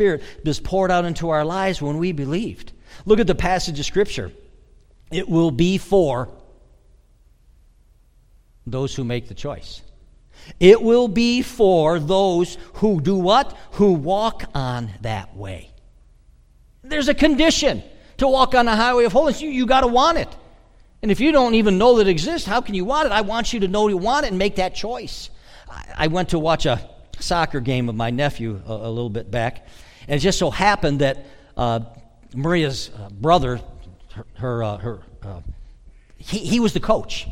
Spirit was poured out into our lives when we believed. Look at the passage of Scripture. It will be for those who make the choice. It will be for those who do what? Who walk on that way. There's a condition to walk on the highway of holiness. You, you got to want it. And if you don't even know that it exists, how can you want it? I want you to know you want it and make that choice. I, I went to watch a soccer game of my nephew a, a, little bit back, and it just so happened that uh, Maria's uh, brother, her, her, uh, her uh, he, he was the coach.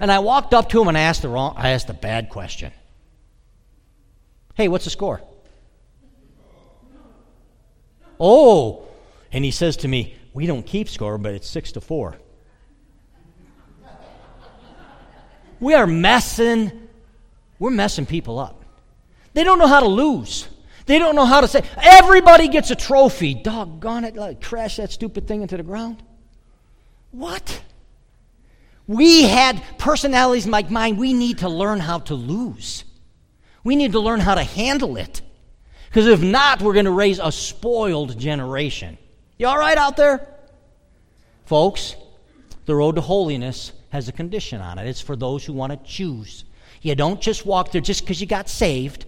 And I walked up to him and asked the wrong, I asked a bad question. Hey, what's the score? Oh, and he says to me, "We don't keep score, but it's six to four. We are messing, we're messing people up. They don't know how to lose. They don't know how to say, everybody gets a trophy. Doggone it, like, crash that stupid thing into the ground. What? We had personalities like mine. We need to learn how to lose. We need to learn how to handle it. Because if not, we're going to raise a spoiled generation. You all right out there? Folks, the road to holiness has a condition on it. It's for those who want to choose. You don't just walk there just because you got saved.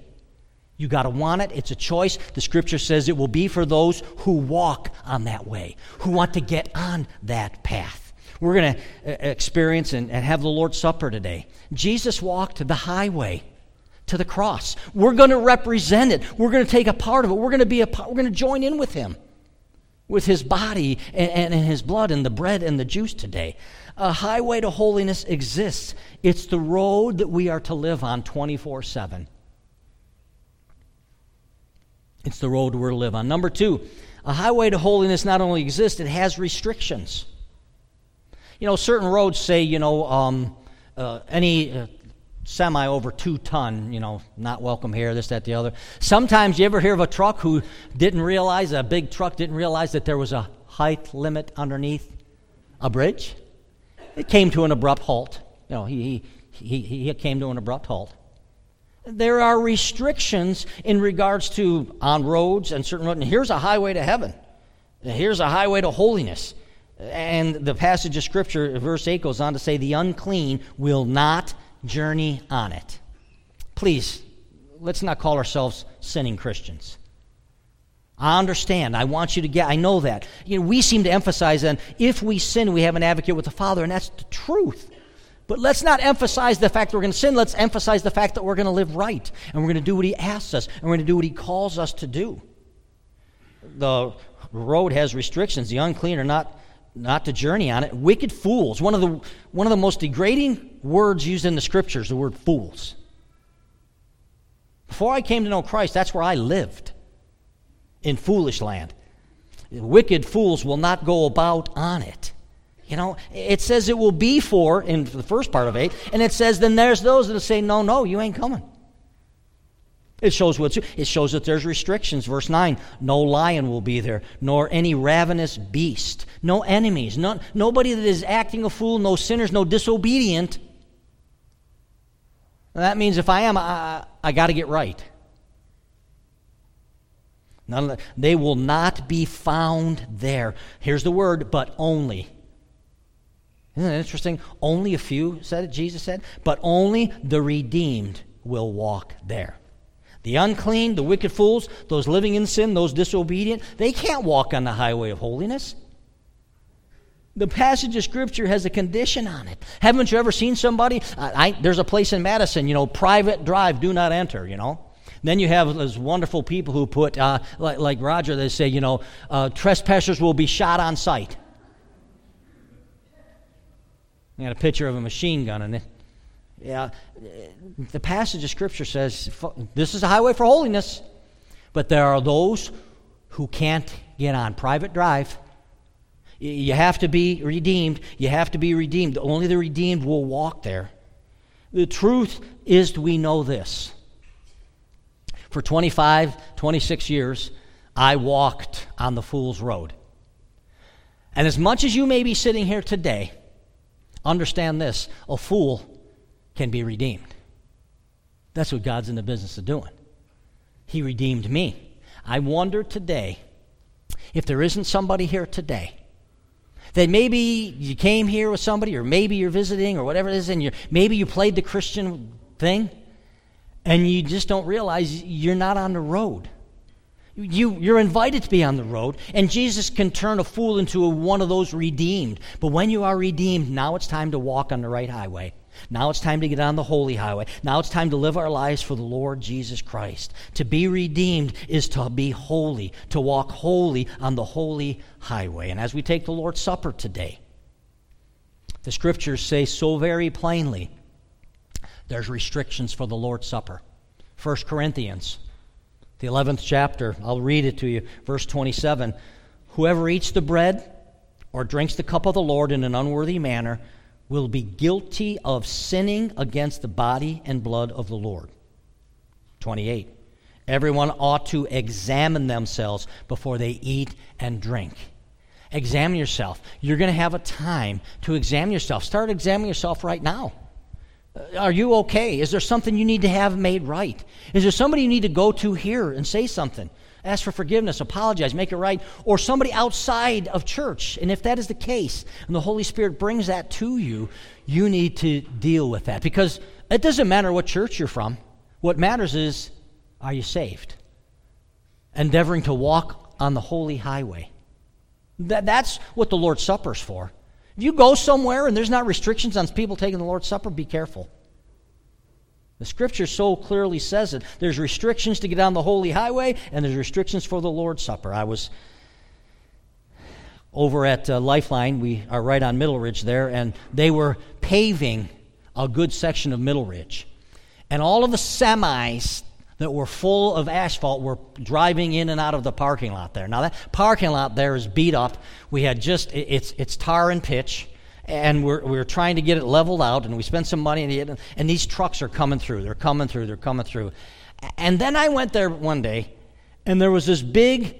You got to want it. It's a choice. The scripture says it will be for those who walk on that way, who want to get on that path. We're going to uh, experience and, have the Lord's Supper today. Jesus walked the highway to the cross. We're going to represent it. We're going to take a part of it. We're going to be a part, we're going to join in with him. With his body and, and, and his blood and the bread and the juice today. A highway to holiness exists. It's the road that we are to live on 24 7. It's the road we're to live on. Number two, a highway to holiness not only exists, it has restrictions. You know, certain roads say, you know, um, uh, any uh, semi over two ton, you know, not welcome here, this, that, the other. Sometimes you ever hear of a truck who didn't realize, a big truck didn't realize that there was a height limit underneath a bridge? It came to an abrupt halt. You know, he, he, he, he came to an abrupt halt. There are restrictions in regards to on roads and certain roads. And here's a highway to heaven. Here's a highway to holiness. And the passage of Scripture, verse 8, goes on to say, The unclean will not journey on it. Please, let's not call ourselves sinning Christians. I understand. I want you to get, I know that. You know, we seem to emphasize that if we sin, we have an advocate with the Father, and that's the truth. But let's not emphasize the fact that we're going to sin. Let's emphasize the fact that we're going to live right, and we're going to do what He asks us, and we're going to do what He calls us to do. The road has restrictions. The unclean are not not to journey on it. Wicked fools. One of the, one of the most degrading words used in the scriptures, the word fools. Before I came to know Christ, that's where I lived in foolish land. Wicked fools will not go about on it. You know, it says it will be for, in the first part of 8, and it says then there's those that say, no, no, you ain't coming. It shows what it shows that there's restrictions. Verse 9, no lion will be there, nor any ravenous beast, no enemies, no, nobody that is acting a fool, no sinners, no disobedient. And that means if I am, I, I got to get right. None the, they will not be found there. Here's the word, but only. Isn't it interesting? Only a few said it, Jesus said, but only the redeemed will walk there. The unclean, the wicked fools, those living in sin, those disobedient, they can't walk on the highway of holiness. The passage of Scripture has a condition on it. Haven't you ever seen somebody? I, I, there's a place in Madison, you know, private drive, do not enter, you know. Then you have those wonderful people who put, uh, like, like, Roger, they say, you know, uh, trespassers will be shot on sight. You got a picture of a machine gun in it. Yeah, the passage of Scripture says this is a highway for holiness, but there are those who can't get on private drive. You have to be redeemed. You have to be redeemed. Only the redeemed will walk there. The truth is, we know this. For 25, 26 years, I walked on the fool's road. And as much as you may be sitting here today, understand this a fool can be redeemed. That's what God's in the business of doing. He redeemed me. I wonder today if there isn't somebody here today that maybe you came here with somebody, or maybe you're visiting, or whatever it is, and you maybe you played the Christian thing, and you just don't realize you're not on the road. You, you're invited to be on the road, and Jesus can turn a fool into a, one of those redeemed. But when you are redeemed, now it's time to walk on the right highway. Now it's time to get on the holy highway. Now it's time to live our lives for the Lord Jesus Christ. To be redeemed is to be holy, to walk holy on the holy highway. And as we take the Lord's Supper today, the scriptures say so very plainly there's restrictions for the Lord's Supper. 1 Corinthians, the 11th chapter, I'll read it to you, verse 27. Whoever eats the bread or drinks the cup of the Lord in an unworthy manner, will be guilty of sinning against the body and blood of the Lord. 28. Everyone ought to examine themselves before they eat and drink. Examine yourself. You're going to have a time to examine yourself. Start examining yourself right now. Uh, are you okay? Is there something you need to have made right? Is there somebody you need to go to here and say something? ask for forgiveness, apologize, make it right, or somebody outside of church. And if that is the case, and the Holy Spirit brings that to you, you need to deal with that. Because it doesn't matter what church you're from. What matters is, are you saved? Endeavoring to walk on the holy highway. That, that's what the Lord's Supper's for. If you go somewhere and there's not restrictions on people taking the Lord's Supper, be careful. The scripture so clearly says it. There's restrictions to get on the holy highway, and there's restrictions for the Lord's Supper. I was over at uh, Lifeline, we are right on Middle Ridge there, and they were paving a good section of Middle Ridge. And all of the semis that were full of asphalt were driving in and out of the parking lot there. Now, that parking lot there is beat up. We had just, it's, it's tar and pitch and we're, we're trying to get it leveled out, and we spent some money, and, and these trucks are coming through. They're coming through. They're coming through. And then I went there one day, and there was this big,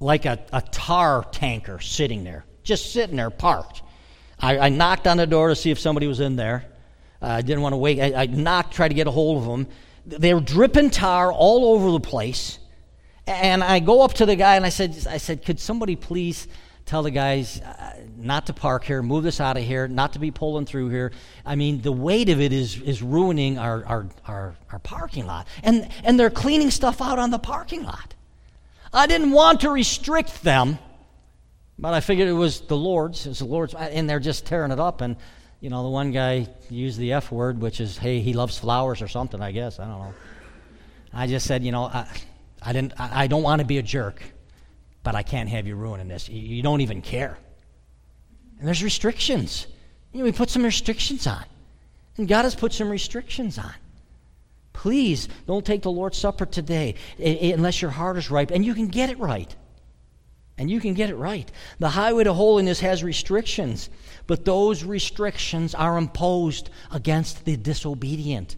like a, a tar tanker sitting there, just sitting there parked. I, I knocked on the door to see if somebody was in there. Uh, I didn't want to wait. I, I knocked, tried to get a hold of them. They were dripping tar all over the place. And I go up to the guy and I said, I said, could somebody please tell the guys uh, not to park here, move this out of here, not to be pulling through here. I mean, the weight of it is, is ruining our, our, our, our parking lot. And, and they're cleaning stuff out on the parking lot. I didn't want to restrict them, but I figured it was the Lord's. It was the Lord's, and they're just tearing it up. And, you know, the one guy used the F word, which is, hey, he loves flowers or something, I guess. I don't know. I just said, you know, I, I, didn't, I, I don't want to be a jerk but I can't have you ruining this. You don't even care. And there's restrictions. You know, we put some restrictions on. And God has put some restrictions on. Please don't take the Lord's Supper today unless your heart is ripe. And you can get it right. And you can get it right. The highway to holiness has restrictions, but those restrictions are imposed against the disobedient.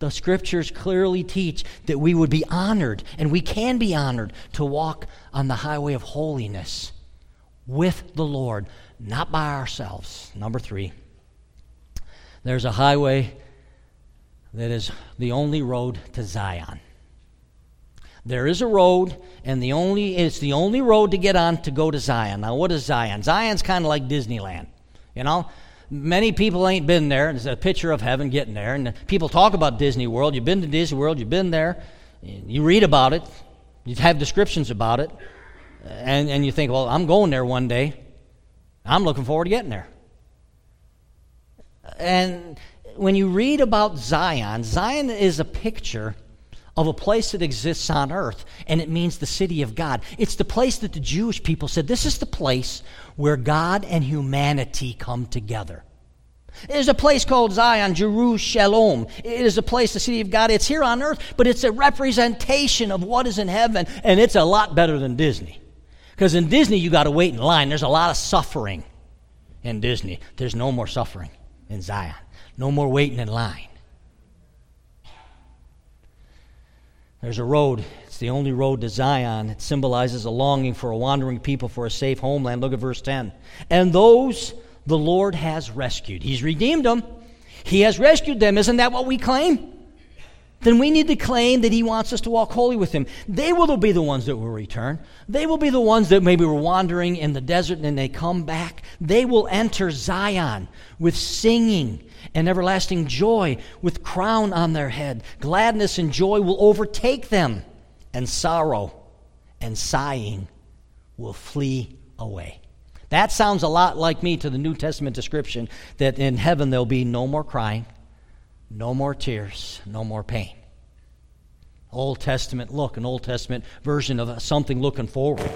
The scriptures clearly teach that we would be honored, and we can be honored, to walk on the highway of holiness with the Lord, not by ourselves. Number three, there's a highway that is the only road to Zion. There is a road, and the only it's the only road to get on to go to Zion. Now, what is Zion? Zion's kind of like Disneyland. You know, Many people ain't been there. There's a picture of heaven getting there. And people talk about Disney World. You've been to Disney World, you've been there. You read about it, you have descriptions about it. And, and you think, well, I'm going there one day. I'm looking forward to getting there. And when you read about Zion, Zion is a picture of a place that exists on earth, and it means the city of God. It's the place that the Jewish people said, This is the place where God and humanity come together. There's a place called Zion, Jerusalem. It is a place, the city of God. It's here on earth, but it's a representation of what is in heaven, and it's a lot better than Disney. Because in Disney, you got to wait in line. There's a lot of suffering in Disney. There's no more suffering in Zion, no more waiting in line. There's a road. It's the only road to Zion. It symbolizes a longing for a wandering people for a safe homeland. Look at verse 10. And those the Lord has rescued. He's redeemed them. He has rescued them. Isn't that what we claim? then we need to claim that He wants us to walk holy with Him. They will be the ones that will return. They will be the ones that maybe were wandering in the desert and then they come back. They will enter Zion with singing and everlasting joy, with crown on their head. Gladness and joy will overtake them, and sorrow and sighing will flee away. That sounds a lot like me to the New Testament description that in heaven there'll be no more crying, no more tears, no more pain. Old Testament look, an Old Testament version of something looking forward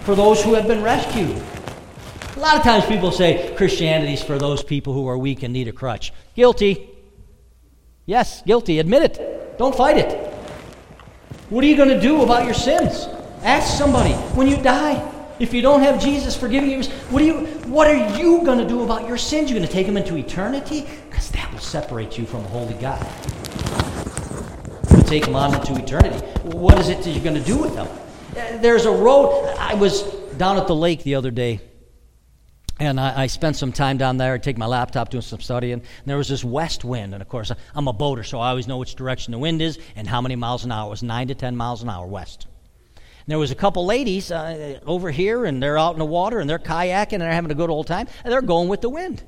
for those who have been rescued. A lot of times people say Christianity is for those people who are weak and need a crutch. Guilty. Yes, guilty. Admit it. Don't fight it. What are you going to do about your sins? Ask somebody when you die. If you don't have Jesus forgiving you, what, are you, what are you going to do about your sins? You're going to take them into eternity? Because that will separate you from holy God. You'll take them on into eternity. What is it that you're going to do with them? There's a road. I was down at the lake the other day, and I, I, spent some time down there. I take my laptop doing some studying. And there was this west wind, and of course I'm a boater, so I always know which direction the wind is and how many miles an hour. It was nine to ten miles an hour west there was a couple ladies uh, over here, and they're out in the water, and they're kayaking, and they're having a good old time, and they're going with the wind.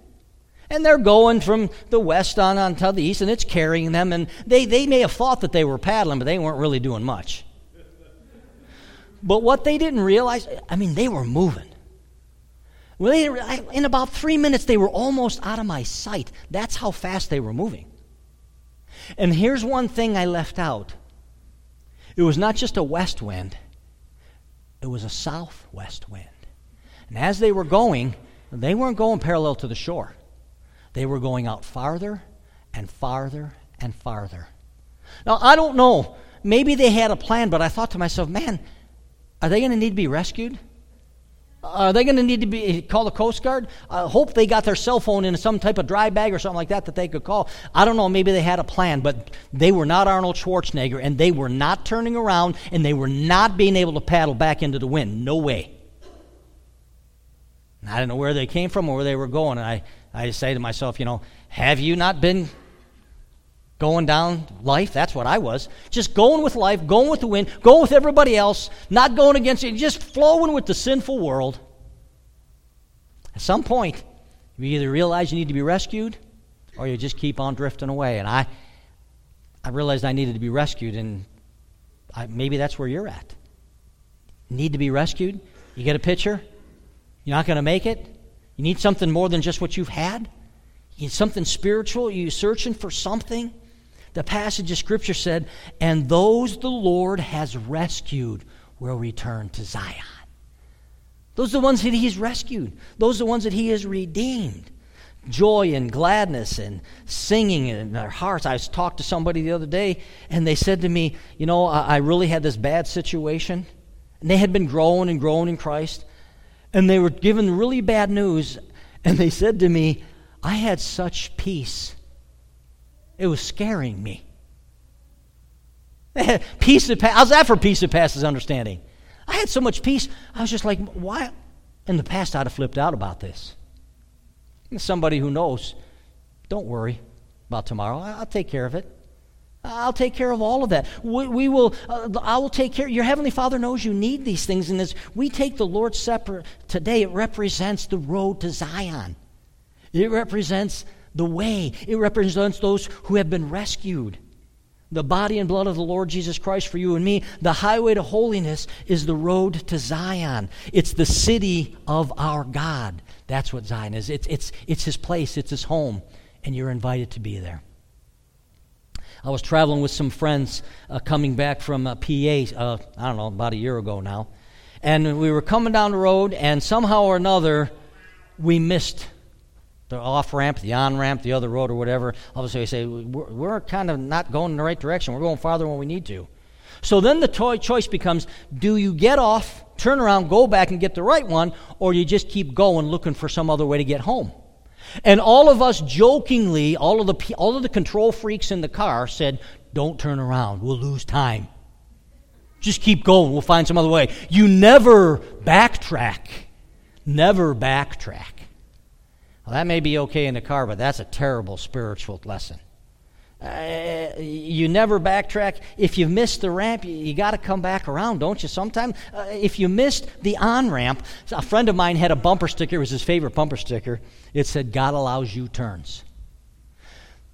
And they're going from the west on, on to the east, and it's carrying them. And they, they may have thought that they were paddling, but they weren't really doing much. But what they didn't realize, I mean, they were moving. In about three minutes, they were almost out of my sight. That's how fast they were moving. And here's one thing I left out it was not just a west wind, it was a southwest wind. And as they were going, they weren't going parallel to the shore. They were going out farther and farther and farther. Now, I don't know. Maybe they had a plan, but I thought to myself, man, are they going to need to be rescued? Are they going to need to be call the Coast Guard? I hope they got their cell phone in some type of dry bag or something like that that they could call. I don't know. Maybe they had a plan, but they were not Arnold Schwarzenegger, and they were not turning around, and they were not being able to paddle back into the wind. No way. I didn't know where they came from or where they were going, and I, I say to myself, you know, have you not been going down life. That's what I was. Just going with life, going with the wind, going with everybody else, not going against it, just flowing with the sinful world. At some point, you either realize you need to be rescued or you just keep on drifting away. And I, I realized I needed to be rescued, and I, maybe that's where you're at. Need to be rescued? You get a picture? You're not going to make it? You need something more than just what you've had? You need something spiritual? Are you searching for something? The passage of Scripture said, And those the Lord has rescued will return to Zion. Those are the ones that He has rescued, those are the ones that He has redeemed. Joy and gladness and singing in their hearts. I talked to somebody the other day, and they said to me, You know, I really had this bad situation. And they had been growing and growing in Christ. And they were given really bad news. And they said to me, I had such peace it was scaring me. peace that how's that for peace that passes understanding? I had so much peace. I was just like, why? In the past, I'd have flipped out about this. somebody who knows, don't worry about tomorrow. I'll take care of it. I'll take care of all of that. We, we will. Uh, I will take care. Your heavenly Father knows you need these things, and as we take the Lord's Supper today, it represents the road to Zion. It represents the way. It represents those who have been rescued. The body and blood of the Lord Jesus Christ for you and me. The highway to holiness is the road to Zion. It's the city of our God. That's what Zion is. It's, it's, it's his place, it's his home, and you're invited to be there. I was traveling with some friends uh, coming back from uh, PA, uh, I don't know, about a year ago now. And we were coming down the road, and somehow or another, we missed the off ramp, the on ramp, the other road, or whatever. Obviously, I say we're, we're, kind of not going in the right direction. We're going farther when we need to. So then the toy choice becomes: Do you get off, turn around, go back, and get the right one, or you just keep going looking for some other way to get home? And all of us jokingly, all of the all of the control freaks in the car said, "Don't turn around. We'll lose time. Just keep going. We'll find some other way." You never backtrack. Never backtrack. Well, that may be okay in the car, but that's a terrible spiritual lesson. Uh, you never backtrack. If you missed the ramp, you, you got to come back around, don't you? Sometimes, uh, if you missed the on ramp, a friend of mine had a bumper sticker. It was his favorite bumper sticker. It said, "God allows U turns."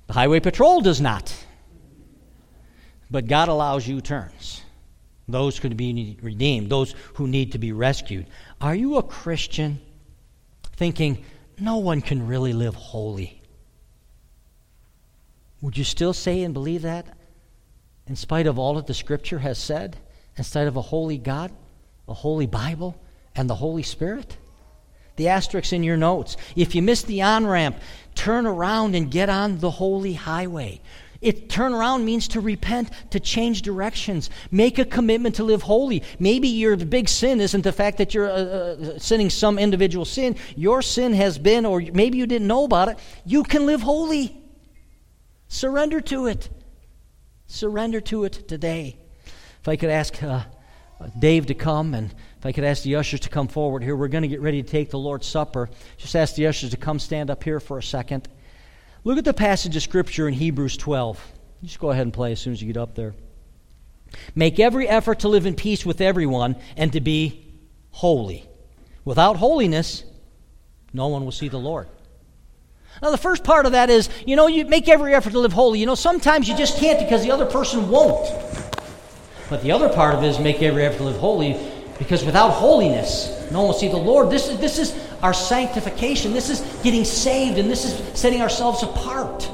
The Highway Patrol does not, but God allows U turns. Those could be redeemed. Those who need to be rescued. Are you a Christian thinking no one can really live holy? Would you still say and believe that? In spite of all that the Scripture has said? In spite of a holy God, a holy Bible, and the Holy Spirit? The asterisks in your notes. If you miss the on ramp, turn around and get on the holy highway. It turn around means to repent, to change directions, make a commitment to live holy. Maybe your big sin isn't the fact that you're uh, uh, sinning some individual sin. Your sin has been, or maybe you didn't know about it. You can live holy. Surrender to it. Surrender to it today. If I could ask uh, Dave to come and if I could ask the ushers to come forward here, we're going to get ready to take the Lord's Supper. Just ask the ushers to come stand up here for a second. Look at the passage of Scripture in Hebrews 12. Just go ahead and play as soon as you get up there. Make every effort to live in peace with everyone and to be holy. Without holiness, no one will see the Lord. Now, the first part of that is, you know, you make every effort to live holy. You know, sometimes you just can't because the other person won't. But the other part of it is make every effort to live holy because without holiness, no see the Lord. This is, this is our sanctification. This is getting saved, and this is setting ourselves apart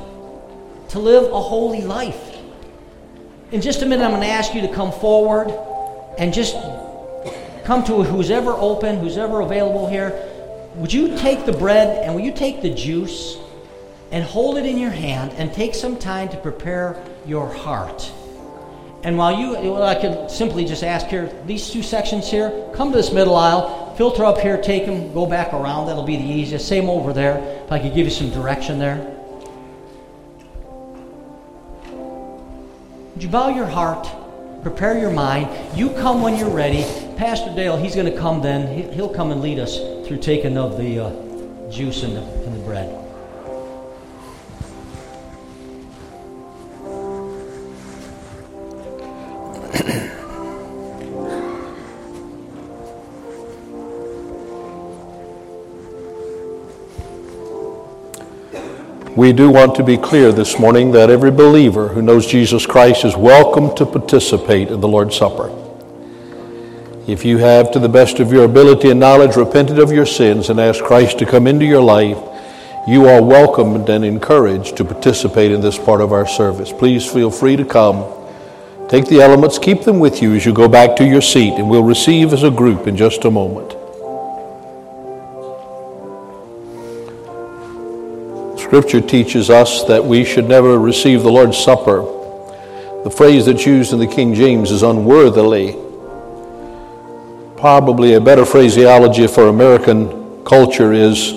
to live a holy life. In just a minute, I'm going to ask you to come forward and just come to who's ever open, who's ever available here would you take the bread and will you take the juice and hold it in your hand and take some time to prepare your heart? And while you, well, I could simply just ask here, these two sections here, come to this middle aisle, filter up here, take them, go back around. That'll be the easiest. Same over there. If I could give you some direction there. Would you bow your heart? Prepare your mind. You come when you're ready. Pastor Dale, he's going to come then. He'll come and lead us through taking of the uh, juice and the, and the bread. We do want to be clear this morning that every believer who knows Jesus Christ is welcome to participate in the Lord's Supper. If you have, to the best of your ability and knowledge, repented of your sins and asked Christ to come into your life, you are welcomed and encouraged to participate in this part of our service. Please feel free to come. Take the elements, keep them with you as you go back to your seat, and we'll receive as a group in just a moment. Scripture teaches us that we should never receive the Lord's Supper. The phrase that's used in the King James is unworthily. Probably a better phraseology for American culture is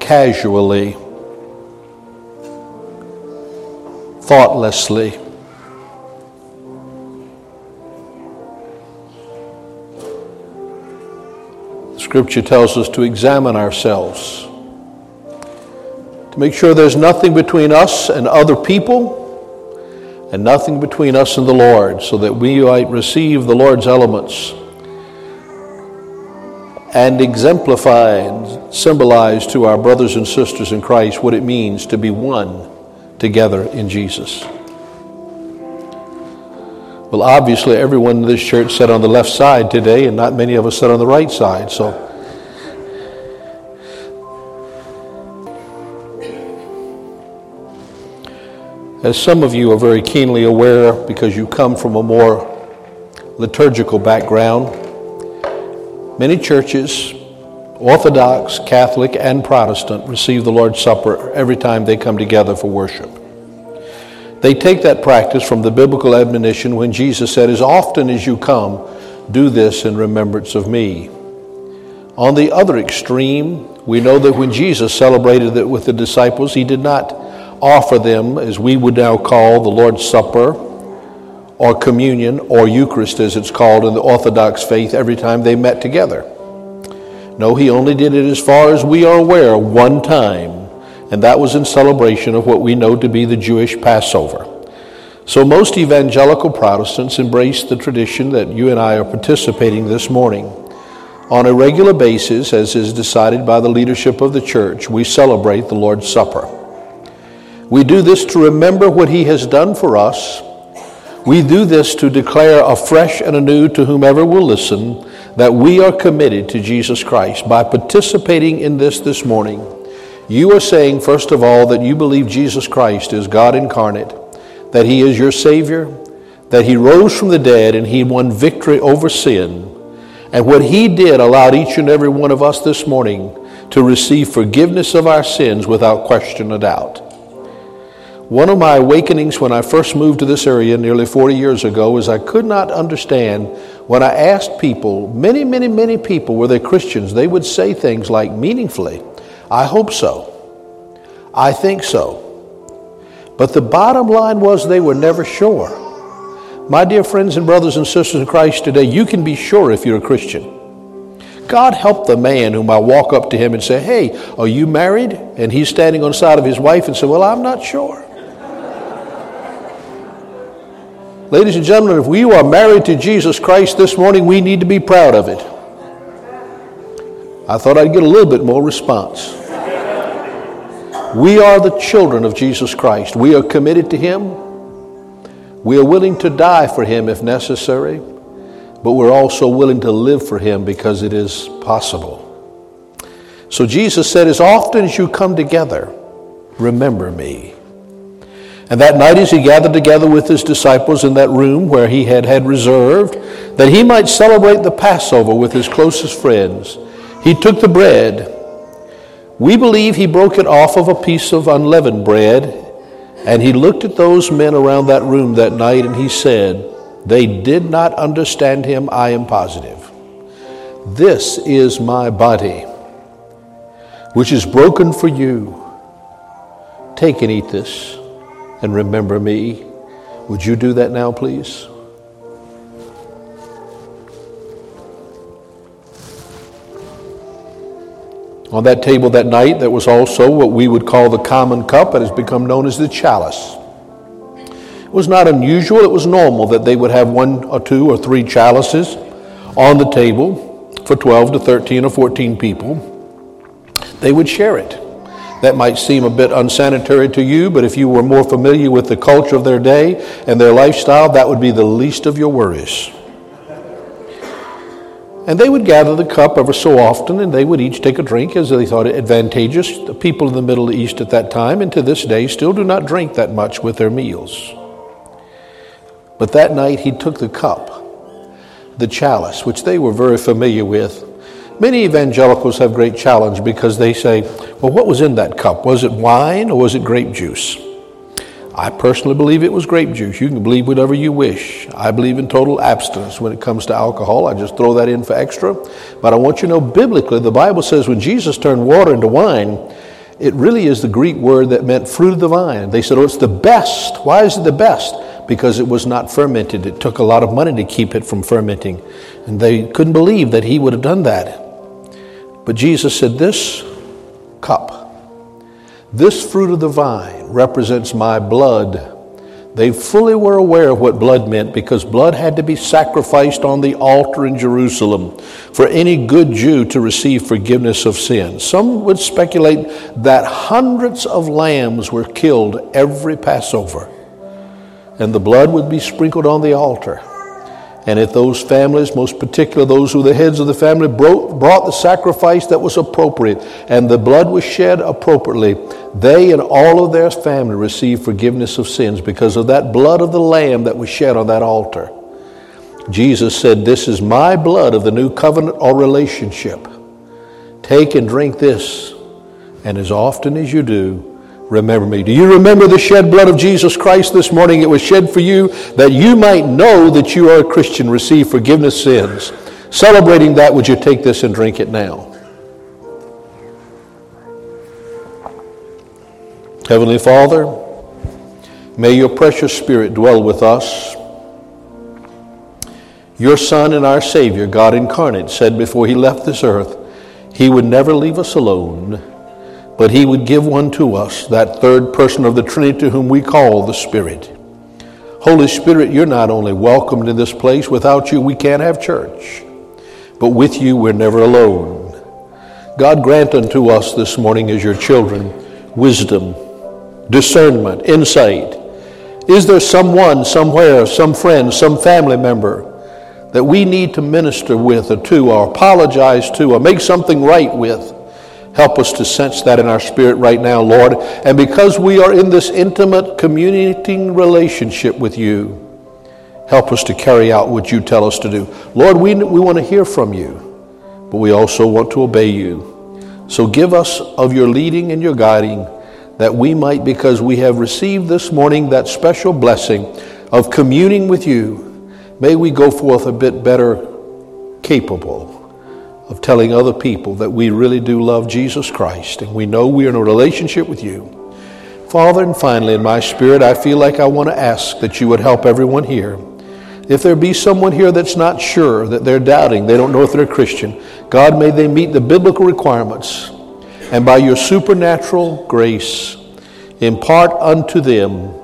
casually, thoughtlessly. Scripture tells us to examine ourselves make sure there's nothing between us and other people and nothing between us and the Lord, so that we might receive the Lord's elements and exemplify and symbolize to our brothers and sisters in Christ what it means to be one together in Jesus. Well, obviously, everyone in this church sat on the left side today, and not many of us sat on the right side, so As some of you are very keenly aware because you come from a more liturgical background, many churches, Orthodox, Catholic, and Protestant, receive the Lord's Supper every time they come together for worship. They take that practice from the biblical admonition when Jesus said, As often as you come, do this in remembrance of me. On the other extreme, we know that when Jesus celebrated it with the disciples, he did not offer them, as we would now call the Lord's Supper or communion or Eucharist, as it's called in the Orthodox faith, every time they met together. No, he only did it as far as we are aware one time and that was in celebration of what we know to be the Jewish Passover. So most evangelical Protestants embrace the tradition that you and I are participating this morning. On a regular basis, as is decided by the leadership of the church, we celebrate the Lord's Supper. We do this to remember what He has done for us. We do this to declare afresh and anew to whomever will listen that we are committed to Jesus Christ. By participating in this this morning, you are saying, first of all, that you believe Jesus Christ is God incarnate, that He is your Savior, that He rose from the dead and He won victory over sin. And what He did allowed each and every one of us this morning to receive forgiveness of our sins without question or doubt. One of my awakenings when I first moved to this area nearly 40 years ago is I could not understand when I asked people, many, many, many people, were they Christians, they would say things like meaningfully, I hope so. I think so. But the bottom line was they were never sure. My dear friends and brothers and sisters in Christ today, you can be sure if you're a Christian. God help the man whom I walk up to him and say, Hey, are you married? And he's standing on the side of his wife and say, Well, I'm not sure. Ladies and gentlemen, if we are married to Jesus Christ this morning, we need to be proud of it. I thought I'd get a little bit more response. We are the children of Jesus Christ. We are committed to Him. We are willing to die for Him if necessary, but we're also willing to live for Him because it is possible. So Jesus said, As often as you come together, remember me. And that night, as he gathered together with his disciples in that room where he had had reserved, that he might celebrate the Passover with his closest friends, he took the bread. We believe he broke it off of a piece of unleavened bread, and he looked at those men around that room that night and he said, They did not understand him, I am positive. This is my body, which is broken for you. Take and eat this and remember me. Would you do that now, please? On that table that night, there was also what we would call the common cup, that has become known as the chalice. It was not unusual, it was normal that they would have one or two or three chalices on the table for 12 to 13 or 14 people. They would share it. That might seem a bit unsanitary to you, but if you were more familiar with the culture of their day and their lifestyle, that would be the least of your worries. And they would gather the cup ever so often, and they would each take a drink as they thought it advantageous. The people in the Middle East at that time, and to this day, still do not drink that much with their meals. But that night he took the cup, the chalice, which they were very familiar with, Many evangelicals have great challenge because they say, well, what was in that cup? Was it wine or was it grape juice? I personally believe it was grape juice. You can believe whatever you wish. I believe in total abstinence when it comes to alcohol. I just throw that in for extra. But I want you to know biblically, the Bible says when Jesus turned water into wine, it really is the Greek word that meant fruit of the vine. They said, oh, it's the best. Why is it the best? Because it was not fermented. It took a lot of money to keep it from fermenting. And they couldn't believe that he would have done that. But Jesus said, This cup, this fruit of the vine represents my blood. They fully were aware of what blood meant because blood had to be sacrificed on the altar in Jerusalem for any good Jew to receive forgiveness of sins. Some would speculate that hundreds of lambs were killed every Passover, and the blood would be sprinkled on the altar. And if those families, most particular those who were the heads of the family, brought the sacrifice that was appropriate and the blood was shed appropriately, they and all of their family received forgiveness of sins because of that blood of the Lamb that was shed on that altar. Jesus said, This is my blood of the new covenant or relationship. Take and drink this, and as often as you do, remember me. Do you remember the shed blood of Jesus Christ this morning? It was shed for you that you might know that you are a Christian, receive forgiveness sins. Celebrating that, would you take this and drink it now? Heavenly Father, may your precious Spirit dwell with us. Your Son and our Savior, God incarnate, said before he left this earth, he would never leave us alone but He would give one to us, that third person of the Trinity to whom we call the Spirit. Holy Spirit, you're not only welcomed in this place, without you we can't have church, but with you we're never alone. God grant unto us this morning as your children wisdom, discernment, insight. Is there someone, somewhere, some friend, some family member that we need to minister with or to or apologize to or make something right with? Help us to sense that in our spirit right now, Lord. And because we are in this intimate communicating relationship with you, help us to carry out what you tell us to do. Lord, we, we want to hear from you but we also want to obey you. So give us of your leading and your guiding that we might, because we have received this morning that special blessing of communing with you, may we go forth a bit better capable of telling other people that we really do love Jesus Christ and we know we're in a relationship with you. Father, and finally, in my spirit, I feel like I want to ask that you would help everyone here if there be someone here that's not sure, that they're doubting, they don't know if they're a Christian, God, may they meet the biblical requirements and by your supernatural grace impart unto them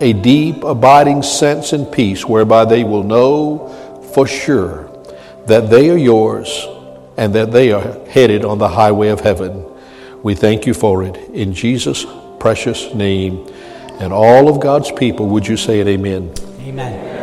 a deep, abiding sense and peace whereby they will know for sure that they are yours and that they are headed on the highway of heaven. We thank you for it in Jesus' precious name. And all of God's people, would you say it, amen? Amen.